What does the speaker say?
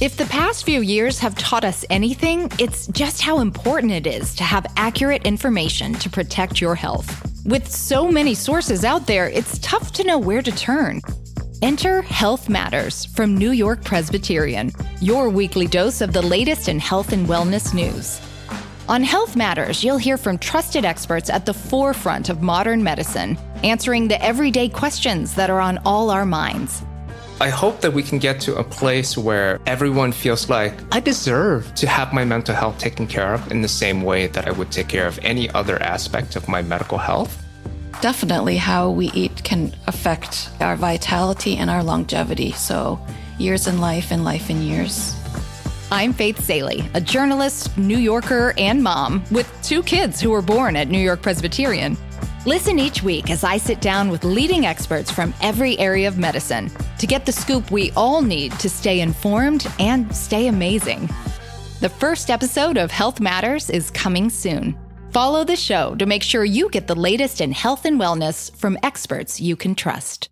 If the past few years have taught us anything, it's just how important it is to have accurate information to protect your health. With so many sources out there, it's tough to know where to turn. Enter Health Matters from New York Presbyterian, your weekly dose of the latest in health and wellness news. On Health Matters, you'll hear from trusted experts at the forefront of modern medicine, answering the everyday questions that are on all our minds. I hope that we can get to a place where everyone feels like I deserve to have my mental health taken care of in the same way that I would take care of any other aspect of my medical health. Definitely, how we eat can affect our vitality and our longevity. So, years in life and life in years. I'm Faith Salie, a journalist, New Yorker, and mom with two kids who were born at New York Presbyterian. Listen each week as I sit down with leading experts from every area of medicine to get the scoop we all need to stay informed and stay amazing. The first episode of Health Matters is coming soon. Follow the show to make sure you get the latest in health and wellness from experts you can trust.